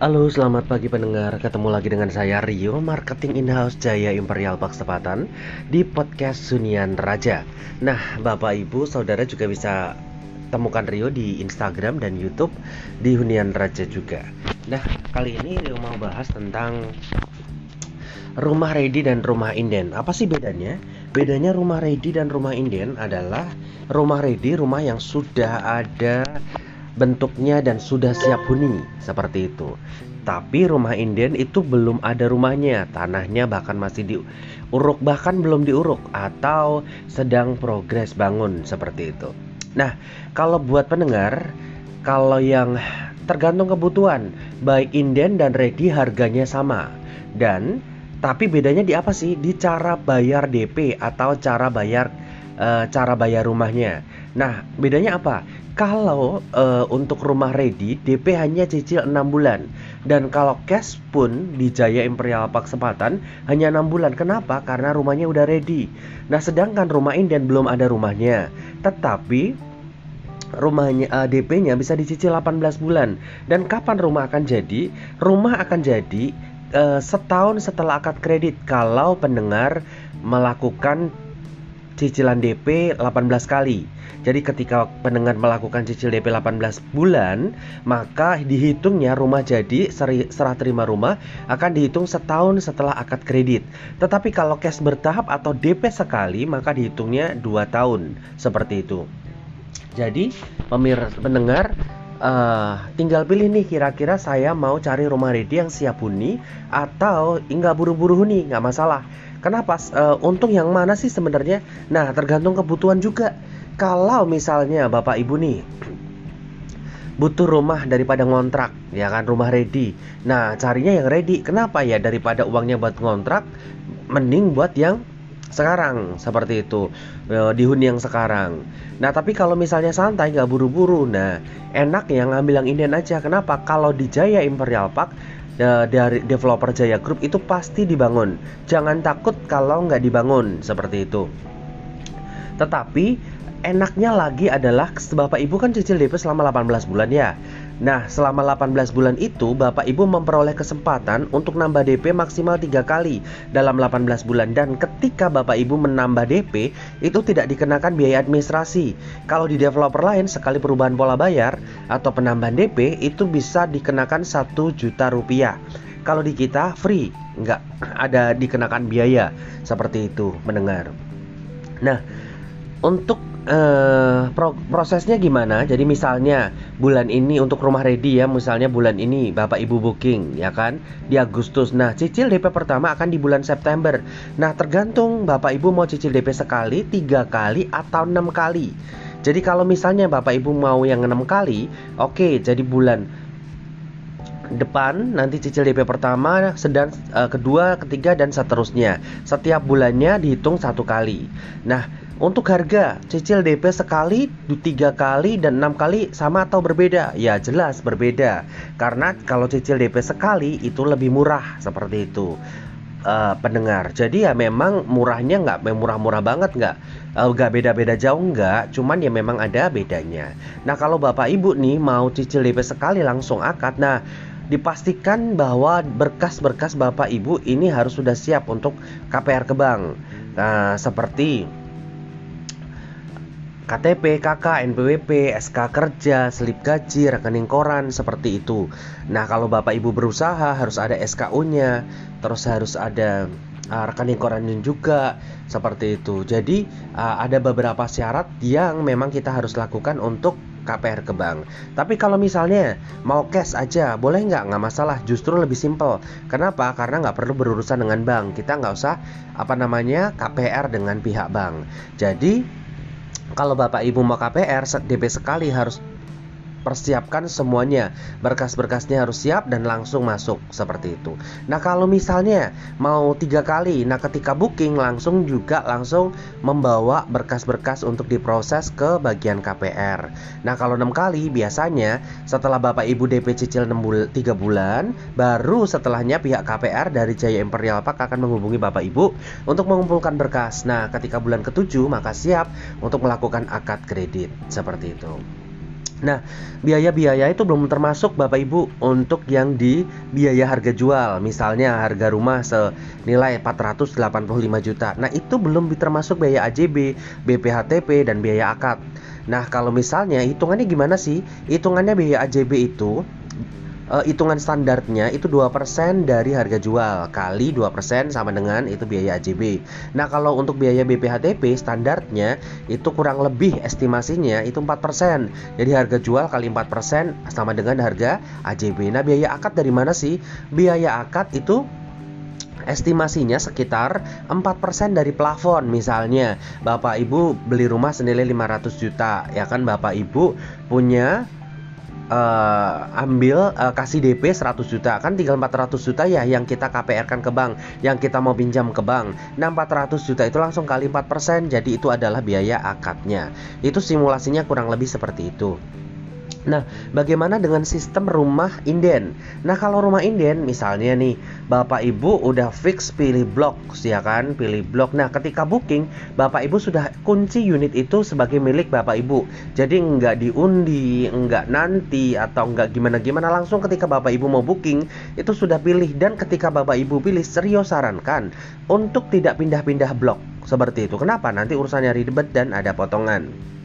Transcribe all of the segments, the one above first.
Halo, selamat pagi pendengar. Ketemu lagi dengan saya Rio, marketing in-house Jaya Imperial Park Sepatan di podcast Sunian Raja. Nah, Bapak Ibu, Saudara juga bisa temukan Rio di Instagram dan YouTube di Hunian Raja juga. Nah, kali ini Rio mau bahas tentang rumah ready dan rumah inden. Apa sih bedanya? Bedanya rumah ready dan rumah inden adalah rumah ready rumah yang sudah ada bentuknya dan sudah siap huni seperti itu. Tapi rumah inden itu belum ada rumahnya, tanahnya bahkan masih diuruk bahkan belum diuruk atau sedang progres bangun seperti itu. Nah, kalau buat pendengar, kalau yang tergantung kebutuhan, baik inden dan ready harganya sama. Dan tapi bedanya di apa sih? Di cara bayar DP atau cara bayar e, cara bayar rumahnya. Nah, bedanya apa? Kalau uh, untuk rumah ready DP hanya cicil 6 bulan dan kalau cash pun di Jaya Imperial Park Sepatan hanya 6 bulan. Kenapa? Karena rumahnya udah ready. Nah, sedangkan rumah inden belum ada rumahnya. Tetapi rumahnya uh, eh, DP-nya bisa dicicil 18 bulan. Dan kapan rumah akan jadi? Rumah akan jadi uh, setahun setelah akad kredit kalau pendengar melakukan cicilan DP 18 kali. Jadi ketika pendengar melakukan cicil DP 18 bulan, maka dihitungnya rumah jadi serah terima rumah akan dihitung setahun setelah akad kredit. Tetapi kalau cash bertahap atau DP sekali, maka dihitungnya 2 tahun. Seperti itu. Jadi, pemir pendengar uh, tinggal pilih nih kira-kira saya mau cari rumah ready yang siap huni atau enggak buru-buru huni, nggak masalah. Kenapa? Uh, untung yang mana sih sebenarnya? Nah, tergantung kebutuhan juga kalau misalnya Bapak Ibu nih butuh rumah daripada ngontrak, ya kan rumah ready. Nah, carinya yang ready. Kenapa ya daripada uangnya buat ngontrak, mending buat yang sekarang seperti itu e, di huni yang sekarang. Nah, tapi kalau misalnya santai nggak buru-buru, nah enak yang ngambil yang inden aja. Kenapa? Kalau di Jaya Imperial Park e, dari developer Jaya Group itu pasti dibangun. Jangan takut kalau nggak dibangun seperti itu. Tetapi enaknya lagi adalah Bapak Ibu kan cicil DP selama 18 bulan ya. Nah, selama 18 bulan itu Bapak Ibu memperoleh kesempatan untuk nambah DP maksimal 3 kali dalam 18 bulan dan ketika Bapak Ibu menambah DP itu tidak dikenakan biaya administrasi. Kalau di developer lain sekali perubahan pola bayar atau penambahan DP itu bisa dikenakan 1 juta rupiah. Kalau di kita free, nggak ada dikenakan biaya seperti itu mendengar. Nah, untuk uh, pro prosesnya gimana? Jadi misalnya bulan ini untuk rumah ready ya, misalnya bulan ini Bapak Ibu booking ya kan di Agustus. Nah, cicil DP pertama akan di bulan September. Nah, tergantung Bapak Ibu mau cicil DP sekali, tiga kali atau enam kali. Jadi kalau misalnya Bapak Ibu mau yang enam kali, oke, okay, jadi bulan depan nanti cicil DP pertama, sedang uh, kedua, ketiga dan seterusnya. Setiap bulannya dihitung satu kali. Nah, untuk harga, cicil DP sekali, tiga kali, dan enam kali sama atau berbeda? Ya jelas berbeda. Karena kalau cicil DP sekali itu lebih murah seperti itu. Uh, pendengar Jadi ya memang murahnya nggak murah-murah banget nggak? Uh, Nggak beda-beda jauh nggak? Cuman ya memang ada bedanya. Nah kalau bapak ibu nih mau cicil DP sekali langsung akad Nah dipastikan bahwa berkas-berkas bapak ibu ini harus sudah siap untuk KPR ke bank. Nah seperti KTP, KK, NPWP, SK kerja, slip gaji, rekening koran seperti itu. Nah, kalau Bapak Ibu berusaha harus ada SKU-nya, terus harus ada uh, rekening koran juga seperti itu. Jadi, uh, ada beberapa syarat yang memang kita harus lakukan untuk KPR ke bank. Tapi kalau misalnya mau cash aja, boleh nggak? Nggak masalah. Justru lebih simpel. Kenapa? Karena nggak perlu berurusan dengan bank. Kita nggak usah apa namanya KPR dengan pihak bank. Jadi kalau Bapak Ibu mau KPR DP sekali harus persiapkan semuanya. Berkas-berkasnya harus siap dan langsung masuk seperti itu. Nah kalau misalnya mau tiga kali nah ketika booking langsung juga langsung membawa berkas-berkas untuk diproses ke bagian KPR nah kalau enam kali biasanya setelah bapak ibu DP cicil 6 bul 3 bulan baru setelahnya pihak KPR dari Jaya Imperial Park akan menghubungi bapak ibu untuk mengumpulkan berkas. Nah ketika bulan ketujuh maka siap untuk melakukan akad kredit seperti itu Nah, biaya-biaya itu belum termasuk Bapak Ibu untuk yang di biaya harga jual. Misalnya harga rumah senilai 485 juta. Nah, itu belum termasuk biaya AJB, BPHTP dan biaya akad. Nah, kalau misalnya hitungannya gimana sih? Hitungannya biaya AJB itu uh, hitungan standarnya itu 2% dari harga jual kali 2% sama dengan itu biaya AJB. Nah, kalau untuk biaya BPHTP standarnya itu kurang lebih estimasinya itu 4%. Jadi harga jual kali 4% sama dengan harga AJB. Nah, biaya akad dari mana sih? Biaya akad itu estimasinya sekitar 4% dari plafon misalnya Bapak Ibu beli rumah senilai 500 juta ya kan Bapak Ibu punya uh, ambil uh, kasih DP 100 juta. Kan tinggal 400 juta ya yang kita KPR kan ke bank yang kita mau pinjam ke bank. Nah 400 juta itu langsung kali 4% jadi itu adalah biaya akadnya. Itu simulasinya kurang lebih seperti itu Nah, bagaimana dengan sistem rumah inden? Nah, kalau rumah inden misalnya nih, Bapak Ibu udah fix pilih blok, ya kan? Pilih blok. Nah, ketika booking, Bapak Ibu sudah kunci unit itu sebagai milik Bapak Ibu. Jadi nggak diundi, nggak nanti atau nggak gimana-gimana langsung ketika Bapak Ibu mau booking itu sudah pilih dan ketika Bapak Ibu pilih serius sarankan untuk tidak pindah-pindah blok seperti itu. Kenapa? Nanti urusannya ribet dan ada potongan.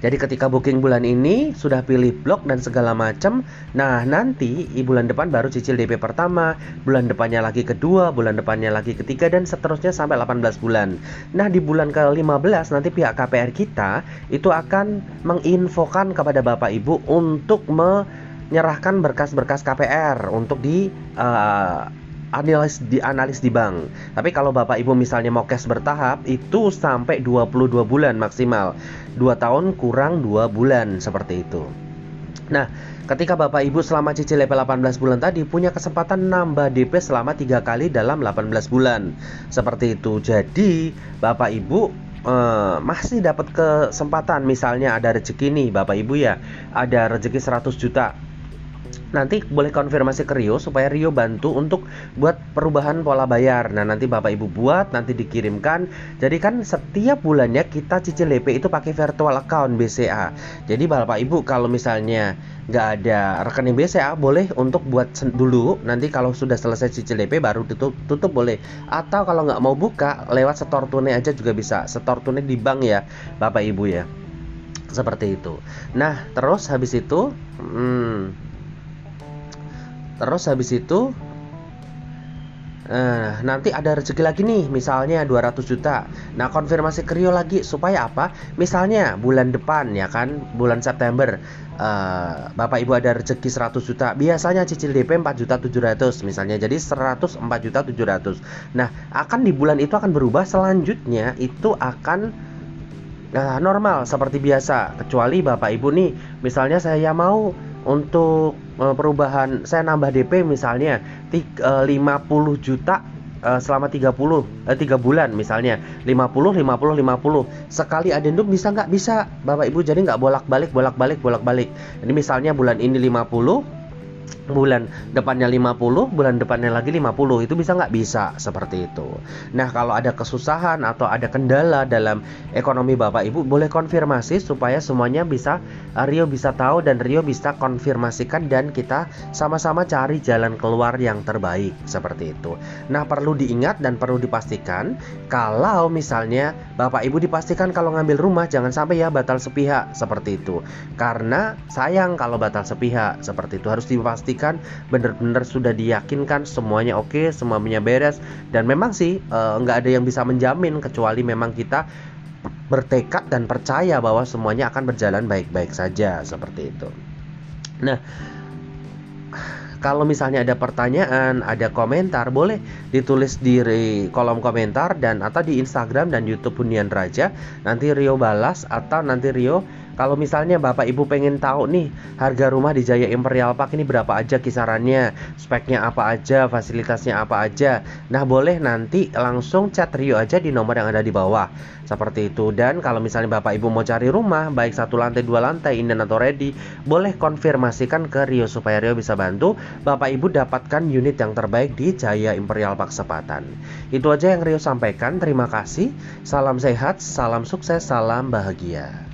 Jadi ketika booking bulan ini sudah pilih blok dan segala macam, nah nanti di bulan depan baru cicil DP pertama, bulan depannya lagi kedua, bulan depannya lagi ketiga dan seterusnya sampai 18 bulan. Nah, di bulan ke-15 nanti pihak KPR kita itu akan menginfokan kepada Bapak Ibu untuk menyerahkan berkas-berkas KPR untuk di uh, analis di di bank. Tapi kalau Bapak Ibu misalnya mau cash bertahap itu sampai 22 bulan maksimal. 2 tahun kurang 2 bulan seperti itu. Nah, ketika Bapak Ibu selama cicil DP 18 bulan tadi punya kesempatan nambah DP selama 3 kali dalam 18 bulan. Seperti itu. Jadi, Bapak Ibu Uh, masih dapat kesempatan misalnya ada rezeki nih Bapak Ibu ya ada rezeki 100 juta nanti boleh konfirmasi ke Rio supaya Rio bantu untuk buat perubahan pola bayar. Nah, nanti Bapak Ibu buat, nanti dikirimkan. Jadi kan setiap bulannya kita cicil DP itu pakai virtual account BCA. Jadi Bapak Ibu kalau misalnya nggak ada rekening BCA boleh untuk buat dulu nanti kalau sudah selesai cicil DP baru tutup tutup boleh atau kalau nggak mau buka lewat setor tunai aja juga bisa setor tunai di bank ya Bapak Ibu ya seperti itu nah terus habis itu hmm, terus habis itu Nah, nanti ada rezeki lagi nih, misalnya 200 juta. Nah, konfirmasi ke Rio lagi supaya apa? Misalnya bulan depan ya kan, bulan September uh, Bapak Ibu ada rezeki 100 juta. Biasanya cicil DP 4 juta 700 misalnya. Jadi 104 juta 700. Nah, akan di bulan itu akan berubah selanjutnya itu akan nah, normal seperti biasa kecuali Bapak Ibu nih misalnya saya mau untuk uh, perubahan saya nambah DP misalnya 50 eh, juta uh, selama 30 uh, 3 bulan misalnya. 50 50 50 sekali adendum bisa nggak? Bisa. Bapak Ibu jadi nggak bolak-balik bolak-balik bolak-balik. Ini misalnya bulan ini 50 bulan depannya 50 bulan depannya lagi 50 itu bisa nggak? Bisa seperti itu. Nah kalau ada kesusahan atau ada kendala dalam ekonomi bapak ibu boleh konfirmasi supaya semuanya bisa eh, Rio bisa tahu dan Rio bisa konfirmasikan dan kita sama-sama cari jalan keluar yang terbaik seperti itu. Nah perlu diingat dan perlu dipastikan kalau misalnya bapak ibu dipastikan kalau ngambil rumah jangan sampai ya batal sepihak seperti itu. Karena sayang kalau batal sepihak seperti itu. Harus dipastikan dipastikan benar-benar sudah diyakinkan semuanya oke semuanya beres dan memang sih eh, nggak uh, ada yang bisa menjamin kecuali memang kita bertekad dan percaya bahwa semuanya akan berjalan baik-baik saja seperti itu. Nah, kalau misalnya ada pertanyaan, ada komentar, boleh ditulis di kolom komentar dan atau di Instagram dan YouTube Hunian Raja. Nanti Rio balas atau nanti Rio kalau misalnya Bapak Ibu pengen tahu nih harga rumah di Jaya Imperial Park ini berapa aja kisarannya, speknya apa aja, fasilitasnya apa aja. Nah, boleh nanti langsung chat Rio aja di nomor yang ada di bawah. Seperti itu. Dan kalau misalnya Bapak Ibu mau cari rumah baik satu lantai, dua lantai, inden atau ready, boleh konfirmasikan ke Rio supaya Rio bisa bantu Bapak Ibu dapatkan unit yang terbaik di Jaya Imperial Park Sepatan. Itu aja yang Rio sampaikan. Terima kasih. Salam sehat, salam sukses, salam bahagia.